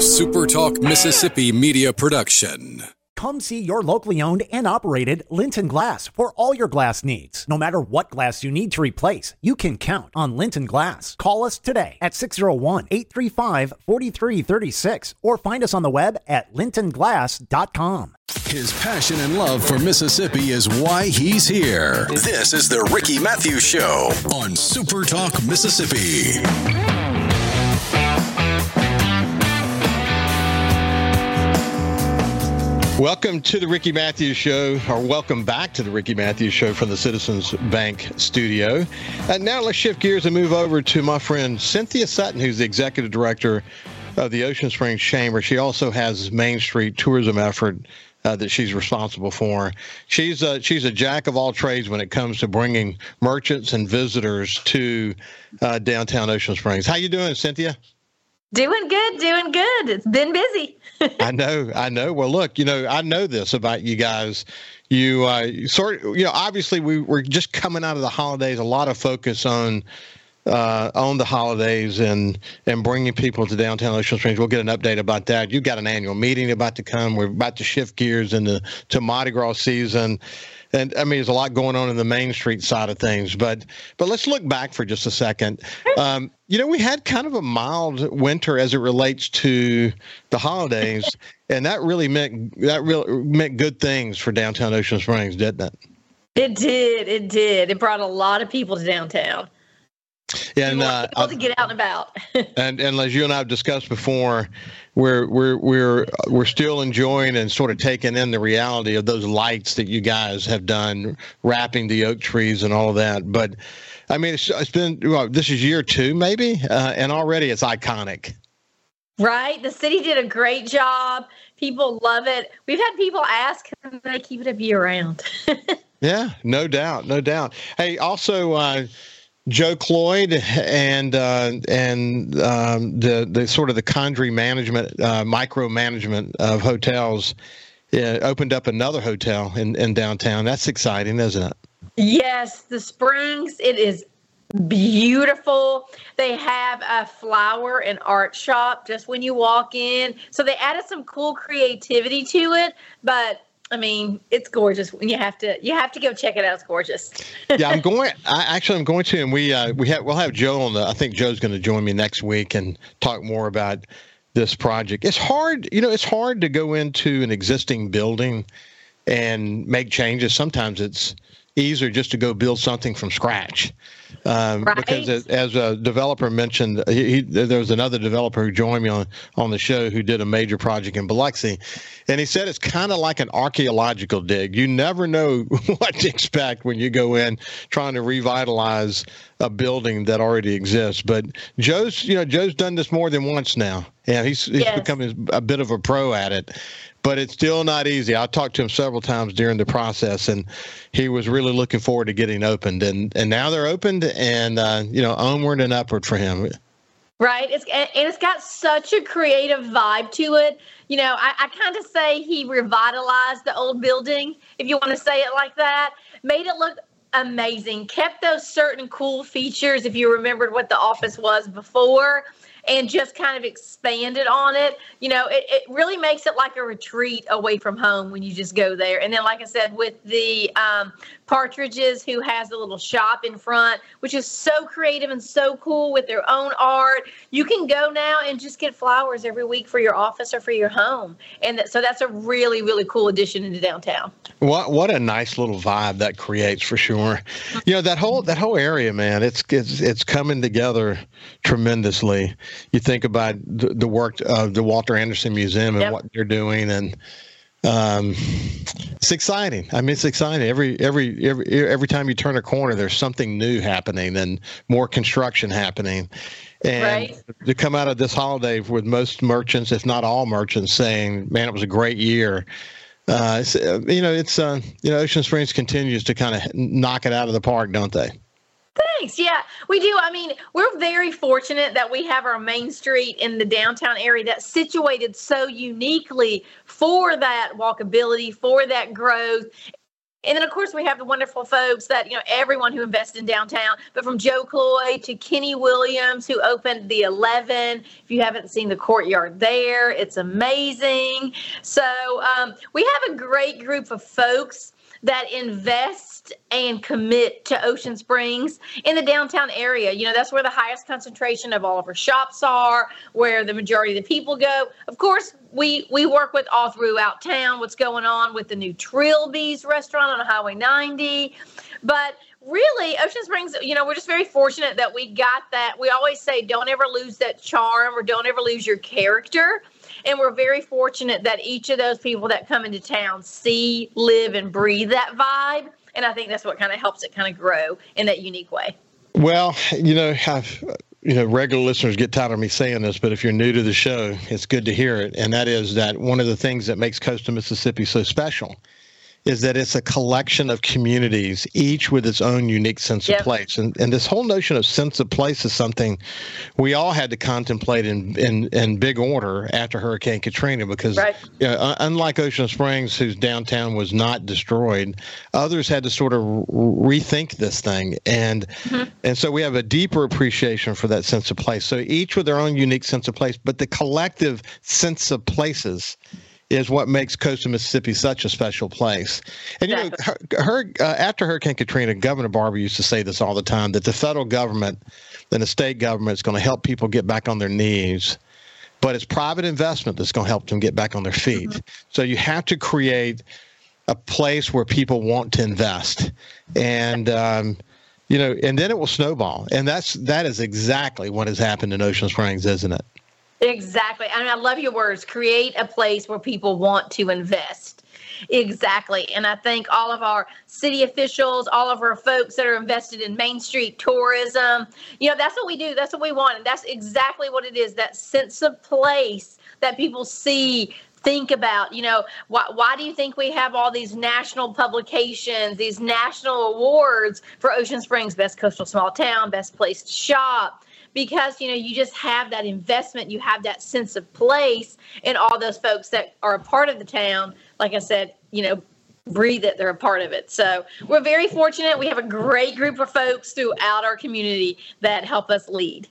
SuperTalk Mississippi media production. Come see your locally owned and operated Linton Glass for all your glass needs. No matter what glass you need to replace, you can count on Linton Glass. Call us today at 601 835 4336 or find us on the web at lintonglass.com. His passion and love for Mississippi is why he's here. This is the Ricky Mathews Show on SuperTalk Mississippi. Welcome to the Ricky Mathews Show, or welcome back to the Ricky Mathews Show from the Citizens Bank studio. And now let's shift gears and move over to my friend Cynthia Sutton, who's the executive director of the Ocean Springs Chamber. She also has Main Street tourism effort uh, that she's responsible for. She's a, she's a jack of all trades when it comes to bringing merchants and visitors to uh, downtown Ocean Springs. How you doing, Cynthia? Doing good, doing good. It's been busy. I know, I know. Well, look, you know, I know this about you guys. You uh, sort, you know, obviously we we're just coming out of the holidays. A lot of focus on uh, on the holidays and and bringing people to downtown Ocean Springs. We'll get an update about that. You've got an annual meeting about to come. We're about to shift gears into to Mardi Gras season and I mean, there's a lot going on in the Main Street side of things. But but let's look back for just a second. Um, you know, we had kind of a mild winter as it relates to the holidays, and that really meant that really meant good things for downtown Ocean Springs, didn't it? It did. It did. It brought a lot of people to downtown. And uh, to get out and about. and and as you and I have discussed before, we're we're we're we're still enjoying and sort of taking in the reality of those lights that you guys have done, wrapping the oak trees and all of that. But I mean, it's, it's been well, this is year two maybe, uh, and already it's iconic. Right, the city did a great job. People love it. We've had people ask, "Can they keep it up year round?" yeah, no doubt, no doubt. Hey, also. Uh, Joe Cloyd and uh, and um, the the sort of the Condrey management, uh, micromanagement of hotels, uh, opened up another hotel in, in downtown. That's exciting, isn't it? Yes, the Springs. It is beautiful. They have a flower and art shop just when you walk in. So they added some cool creativity to it, but I mean, it's gorgeous. You have to you have to go check it out. It's gorgeous. yeah, I'm going. I, actually, I'm going to, and we uh, we have we'll have Joe on the. I think Joe's going to join me next week and talk more about this project. It's hard, you know, it's hard to go into an existing building and make changes. Sometimes it's easier just to go build something from scratch. Um, right. Because as, as, a developer mentioned, he, he, there was another developer who joined me on, on the show who did a major project in Biloxi. And he said it's kind of like an archaeological dig. You never know what to expect when you go in trying to revitalize a building that already exists. But Joe's, you know, Joe's done this more than once now. Yeah, he's, he's yes. become a bit of a pro at it but it's still not easy. I talked to him several times during the process, and he was really looking forward to getting opened. And and now they're opened, and uh, you know, onward and upward for him. Right. It's and it's got such a creative vibe to it. You know, I, I kind of say he revitalized the old building, if you want to say it like that. Made it look amazing. Kept those certain cool features, if you remembered what the office was before and just kind of expanded on it. You know, it, it really makes it like a retreat away from home when you just go there. And then, like I said, with the um, Partridges, who has a little shop in front, which is so creative and so cool with their own art. You can go now and just get flowers every week for your office or for your home. And that, so that's a really, really cool addition into downtown. What what a nice little vibe that creates for sure. You know that whole that whole area, man. It's it's it's coming together tremendously. You think about the, the work of the Walter Anderson Museum and yep. what they're doing, and um, it's exciting. I mean, it's exciting. Every every every every time you turn a corner, there's something new happening and more construction happening. And right. to come out of this holiday with most merchants, if not all merchants, saying, "Man, it was a great year." Uh, you know, it's uh, you know, Ocean Springs continues to kind of knock it out of the park, don't they? Thanks. Yeah, we do. I mean, we're very fortunate that we have our main street in the downtown area that's situated so uniquely for that walkability, for that growth. And then, of course, we have the wonderful folks that, you know, everyone who invests in downtown, but from Joe Cloyd to Kenny Williams, who opened the 11. If you haven't seen the courtyard there, it's amazing. So um, we have a great group of folks that invest and commit to Ocean Springs in the downtown area. You know, that's where the highest concentration of all of our shops are, where the majority of the people go. Of course, we we work with all throughout town what's going on with the new Trilby's restaurant on Highway 90. But really ocean springs you know we're just very fortunate that we got that we always say don't ever lose that charm or don't ever lose your character and we're very fortunate that each of those people that come into town see, live, and breathe that vibe. And I think that's what kind of helps it kind of grow in that unique way. Well, you know, I've, you know, regular listeners get tired of me saying this, but if you're new to the show, it's good to hear it. And that is that one of the things that makes coastal Mississippi so special is that it's a collection of communities, each with its own unique sense yep. of place. And and this whole notion of sense of place is something we all had to contemplate in in, in big order after Hurricane Katrina because right. you know, unlike Ocean Springs, whose downtown was not destroyed, others had to sort of rethink this thing. And mm-hmm. and so we have a deeper appreciation for that sense of place. So each with their own unique sense of place, but the collective sense of places is what makes coastal Mississippi such a special place. And you know, her, her uh, after Hurricane Katrina, Governor Barbour used to say this all the time that the federal government and the state government is going to help people get back on their knees, but it's private investment that's going to help them get back on their feet. Mm-hmm. So you have to create a place where people want to invest, and um, you know, and then it will snowball. And that's that is exactly what has happened in Ocean Springs, isn't it? Exactly. I mean, I love your words. Create a place where people want to invest. Exactly. And I think all of our city officials, all of our folks that are invested in Main Street tourism, you know, that's what we do. That's what we want. And that's exactly what it is that sense of place that people see think about you know why, why do you think we have all these national publications these national awards for ocean springs best coastal small town best place to shop because you know you just have that investment you have that sense of place and all those folks that are a part of the town like i said you know breathe it they're a part of it so we're very fortunate we have a great group of folks throughout our community that help us lead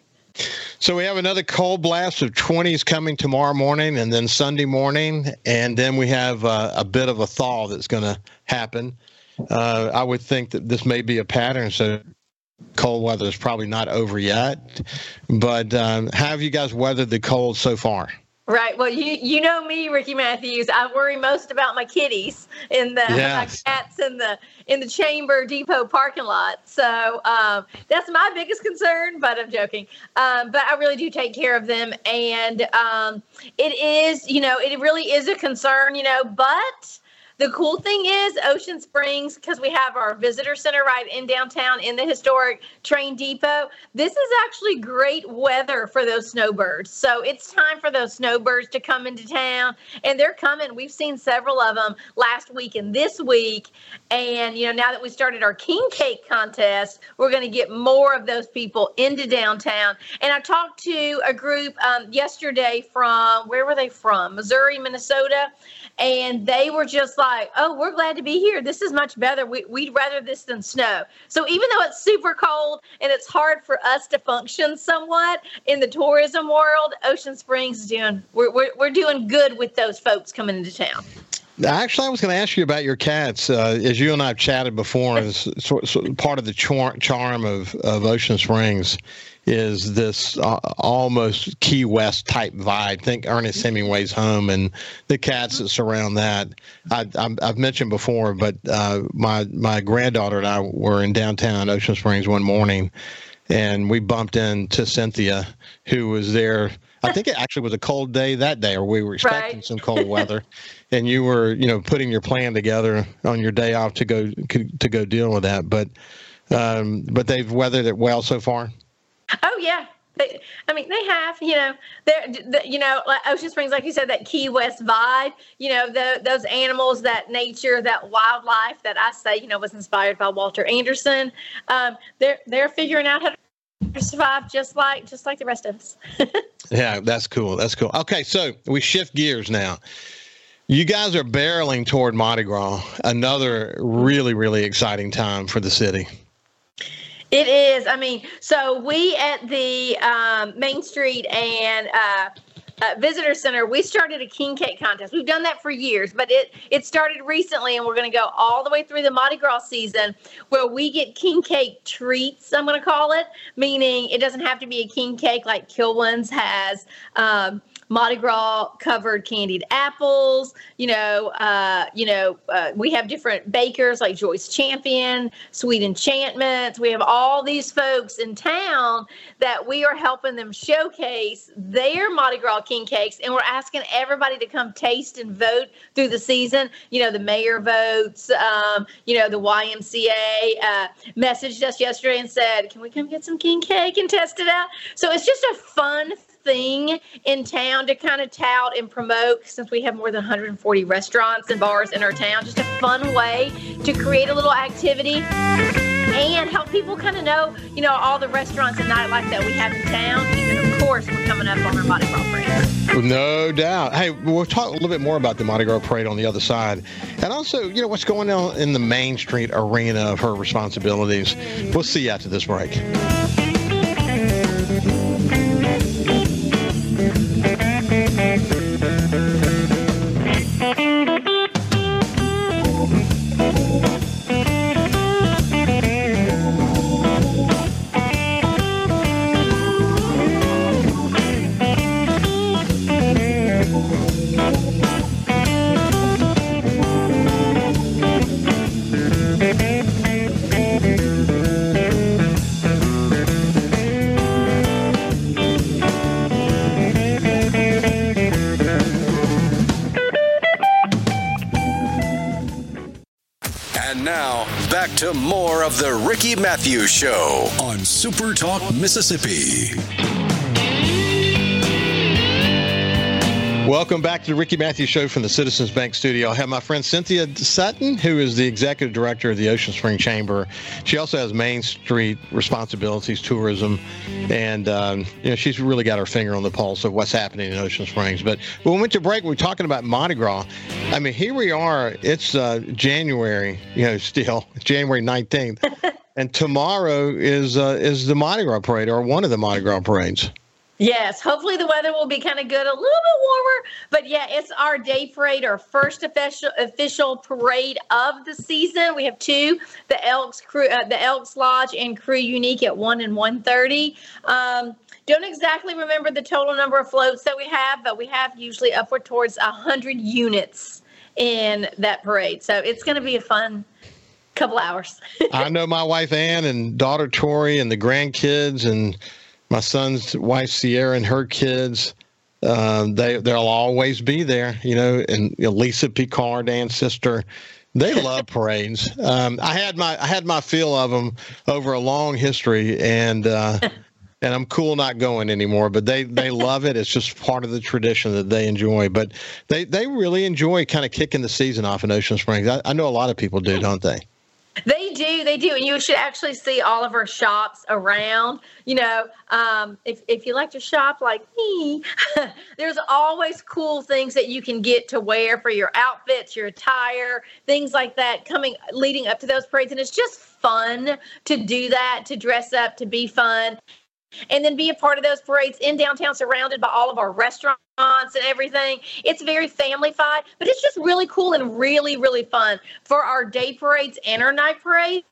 so we have another cold blast of 20s coming tomorrow morning and then Sunday morning. And then we have uh, a bit of a thaw that's going to happen. Uh, I would think that this may be a pattern. So cold weather is probably not over yet. But um, how have you guys weathered the cold so far? Right. Well, you you know me, Ricky Mathews. I worry most about my kitties in the yes. my cats in the in the Chamber Depot parking lot. So um, that's my biggest concern. But I'm joking. Um, but I really do take care of them, and um, it is you know it really is a concern. You know, but the cool thing is Ocean Springs, because we have our visitor center right in downtown in the historic train depot. This is actually great weather for those snowbirds. So it's time for those snowbirds to come into town, and they're coming. We've seen several of them last week and this week. And you know, now that we started our king cake contest, we're going to get more of those people into downtown. And I talked to a group um, yesterday from where were they from? Missouri, Minnesota, and they were just like, "Oh, we're glad to be here. This is much better. We, would rather this than snow." So even though it's super cold and it's hard for us to function somewhat in the tourism world, Ocean Springs is doing we're we're, we're doing good with those folks coming into town. Actually, I was going to ask you about your cats. Uh, as you and I have chatted before, as sort, sort part of the char- charm of, of Ocean Springs is this uh, almost Key West type vibe. Think Ernest Hemingway's home and the cats that surround that. I, have mentioned before, but uh, my my granddaughter and I were in downtown Ocean Springs one morning, and we bumped into Cynthia, who was there. I think it actually was a cold day that day, or we were expecting right. some cold weather, and you were, you know, putting your plan together on your day off to go to go deal with that. But um, but they've weathered it well so far. Oh yeah, I mean, they have, you know, they're, the, you know, like Ocean Springs, like you said, that Key West vibe, you know, the, those animals, that nature, that wildlife that I say, you know, was inspired by Walter Anderson. Um, they're, they're figuring out how to survive just like, just like the rest of us. yeah, that's cool. That's cool. Okay. So we shift gears now. You guys are barreling toward Mardi Gras, another really, really exciting time for the city. It is. I mean, so we at the um, Main Street and uh, uh, Visitor Center, we started a king cake contest. We've done that for years, but it it started recently, and we're going to go all the way through the Mardi Gras season, where we get king cake treats. I'm going to call it, meaning it doesn't have to be a king cake like Kilwins has. Um, Mardi Gras covered candied apples. You know, uh, you know, uh, we have different bakers like Joyce Champion, Sweet Enchantments. We have all these folks in town that we are helping them showcase their Mardi Gras king cakes, and we're asking everybody to come taste and vote through the season. You know, the mayor votes. Um, you know, the YMCA uh, messaged us yesterday and said, "Can we come get some king cake and test it out?" So it's just a fun thing in town to kind of tout and promote since we have more than 140 restaurants and bars in our town. Just a fun way to create a little activity and help people kind of know, you know, all the restaurants and nightlife that we have in town. And of course, we're coming up on our Mardi Gras parade. No doubt. Hey, we'll talk a little bit more about the Mardi Gras parade on the other side. And also, you know, what's going on in the Main Street arena of her responsibilities. We'll see you after this break. Now, back to more of The Ricky Mathews Show on Super Talk, Mississippi. Welcome back to the Ricky Mathews Show from the Citizens Bank Studio. I have my friend Cynthia Sutton, who is the executive director of the Ocean Spring Chamber. She also has Main Street responsibilities, tourism, and um, you know she's really got her finger on the pulse of what's happening in Ocean Springs. But when we went to break, we were talking about Mardi Gras. I mean, here we are. It's uh, January, you know, still January nineteenth, and tomorrow is uh, is the Mardi Gras parade or one of the Mardi Gras parades. Yes, hopefully the weather will be kind of good, a little bit warmer. But yeah, it's our day parade, our first official official parade of the season. We have two: the Elks Krewe, uh, the Elks Lodge, and Krewe Unique at one and one thirty. Um, don't exactly remember the total number of floats that we have, but we have usually upward towards hundred units in that parade. So it's going to be a fun couple hours. I know my wife Ann and daughter Tori and the grandkids and my son's wife Sierra and her kids. Um, they they'll always be there, you know. And you know, Lisa Picard, Ann's sister, they love parades. Um, I had my I had my feel of them over a long history, and uh, and I'm cool not going anymore. But they they love it. It's just part of the tradition that they enjoy. But they they really enjoy kind of kicking the season off in Ocean Springs. I, I know a lot of people do, don't they? They do, they do, and you should actually see all of our shops around. You know, um, if if you like to shop like me, there's always cool things that you can get to wear for your outfits, your attire, things like that. Coming leading up to those parades, and it's just fun to do that, to dress up, to be fun and then be a part of those parades in downtown, surrounded by all of our restaurants and everything. It's very family fied, but it's just really cool and really, really fun for our day parades and our night parades.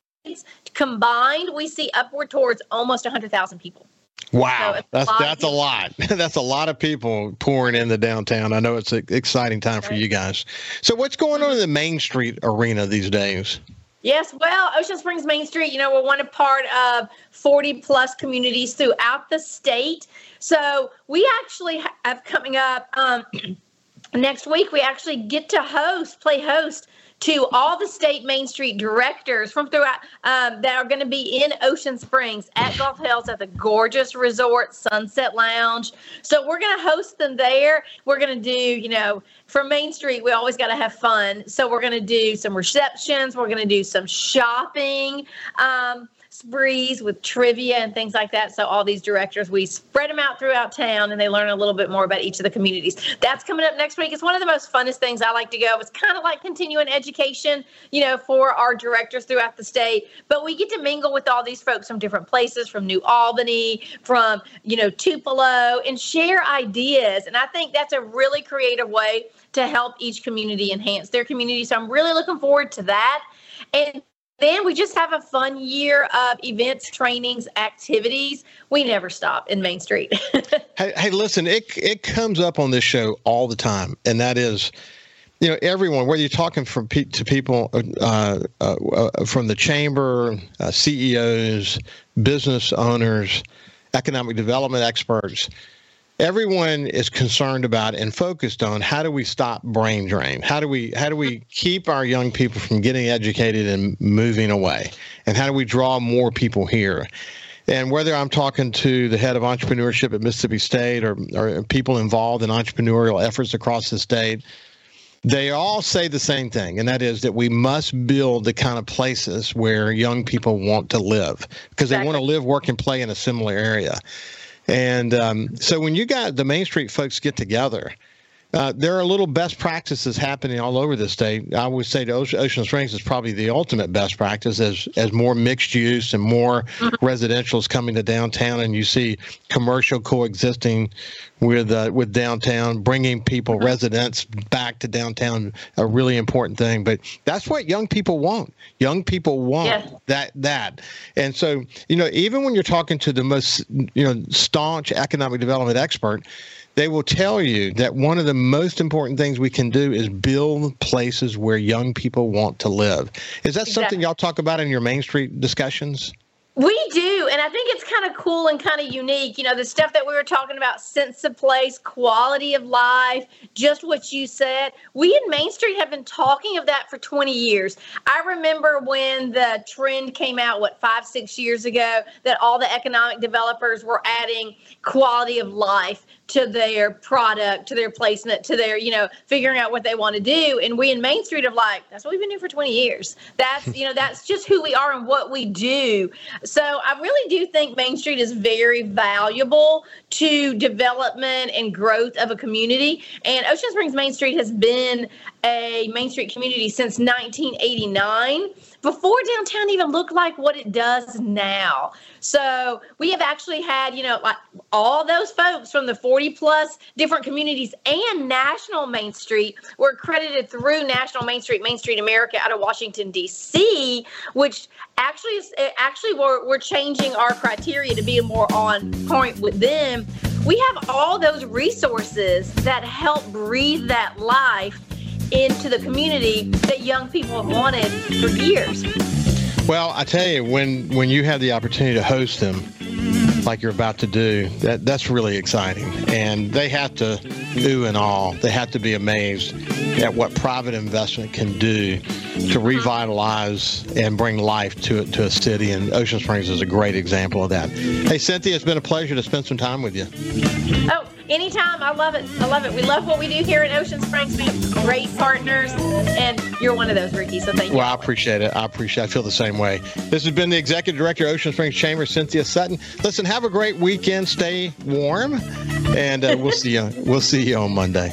Combined, we see upward towards almost 100,000 people. Wow, so that's that's a lot. that's a lot of people pouring in the downtown. I know it's an exciting time for you guys. So, what's going on in the Main Street arena these days? Yes, well, Ocean Springs Main Street, you know, we're one of part of 40 plus communities throughout the state. So we actually have coming up um, next week, we actually get to host, play host to all the state Main Street directors from throughout um, that are going to be in Ocean Springs at Gulf Hills at the gorgeous resort Sunset Lounge. So we're going to host them there. We're going to do, you know, for Main Street, we always got to have fun. So we're going to do some receptions. We're going to do some shopping. Um, sprees with trivia and things like that. So all these directors, we spread them out throughout town and they learn a little bit more about each of the communities. That's coming up next week. It's one of the most funnest things I like to go. It's kind of like continuing education, you know, for our directors throughout the state. But we get to mingle with all these folks from different places, from New Albany, from, you know, Tupelo, and share ideas. And I think that's a really creative way to help each community enhance their community. So I'm really looking forward to that. And then we just have a fun year of events, trainings, activities. We never stop in Main Street. hey, hey, listen, it it comes up on this show all the time, and that is, you know, everyone. Whether you're talking from pe- to people uh, uh, uh, from the chamber, uh, CEOs, business owners, economic development experts everyone is concerned about and focused on how do we stop brain drain how do we how do we keep our young people from getting educated and moving away and how do we draw more people here and whether I'm talking to the head of entrepreneurship at Mississippi State or, or people involved in entrepreneurial efforts across the state, they all say the same thing, and that is that we must build the kind of places where young people want to live because exactly. they want to live, work, and play in a similar area. And um, so when you got the Main Street folks get together, uh, there are little best practices happening all over the state. I would say to Ocean Springs is probably the ultimate best practice as as more mixed use and more mm-hmm. residential is coming to downtown, and you see commercial coexisting with uh, with downtown, bringing people mm-hmm. residents back to downtown. A really important thing, but that's what young people want. Young people want yeah. that that, and so you know even when you're talking to the most you know staunch economic development expert they will tell you that one of the most important things we can do is build places where young people want to live. Is that exactly. something y'all talk about in your Main Street discussions? We do, and I think it's kind of cool and kind of unique. You know, the stuff that we were talking about, sense of place, quality of life, just what you said. We in Main Street have been talking of that for 20 years. I remember when the trend came out, what, five, six years ago, that all the economic developers were adding quality of life to their product, to their placement, to their, you know, figuring out what they want to do. And we in Main Street have like, that's what we've been doing for 20 years. That's, you know, that's just who we are and what we do. So I really do think Main Street is very valuable to development and growth of a community. And Ocean Springs Main Street has been a Main Street community since 1989 before downtown even looked like what it does now. So we have actually had, you know, like all those folks from the 40 plus different communities and National Main Street were accredited through National Main Street, Main Street America out of Washington, D.C., which actually actually we're, we're changing our criteria to be more on point with them. We have all those resources that help breathe that life into the community that young people have wanted for years. Well, I tell you, when when you have the opportunity to host them, like you're about to do, that that's really exciting. And they have to ooh and all. They have to be amazed at what private investment can do to revitalize and bring life to it to a city. And Ocean Springs is a great example of that. Hey, Cynthia, it's been a pleasure to spend some time with you. Oh, anytime. I love it. I love it. We love what we do here in Ocean Springs. We have great partners, and you're one of those, Ricky. So thank you. Well, I appreciate it. I appreciate. It. I feel the same way. This has been the executive director of Ocean Springs Chamber, Cynthia Sutton. Listen, have a great weekend. Stay warm, and uh, we'll see you. We'll see you on Monday.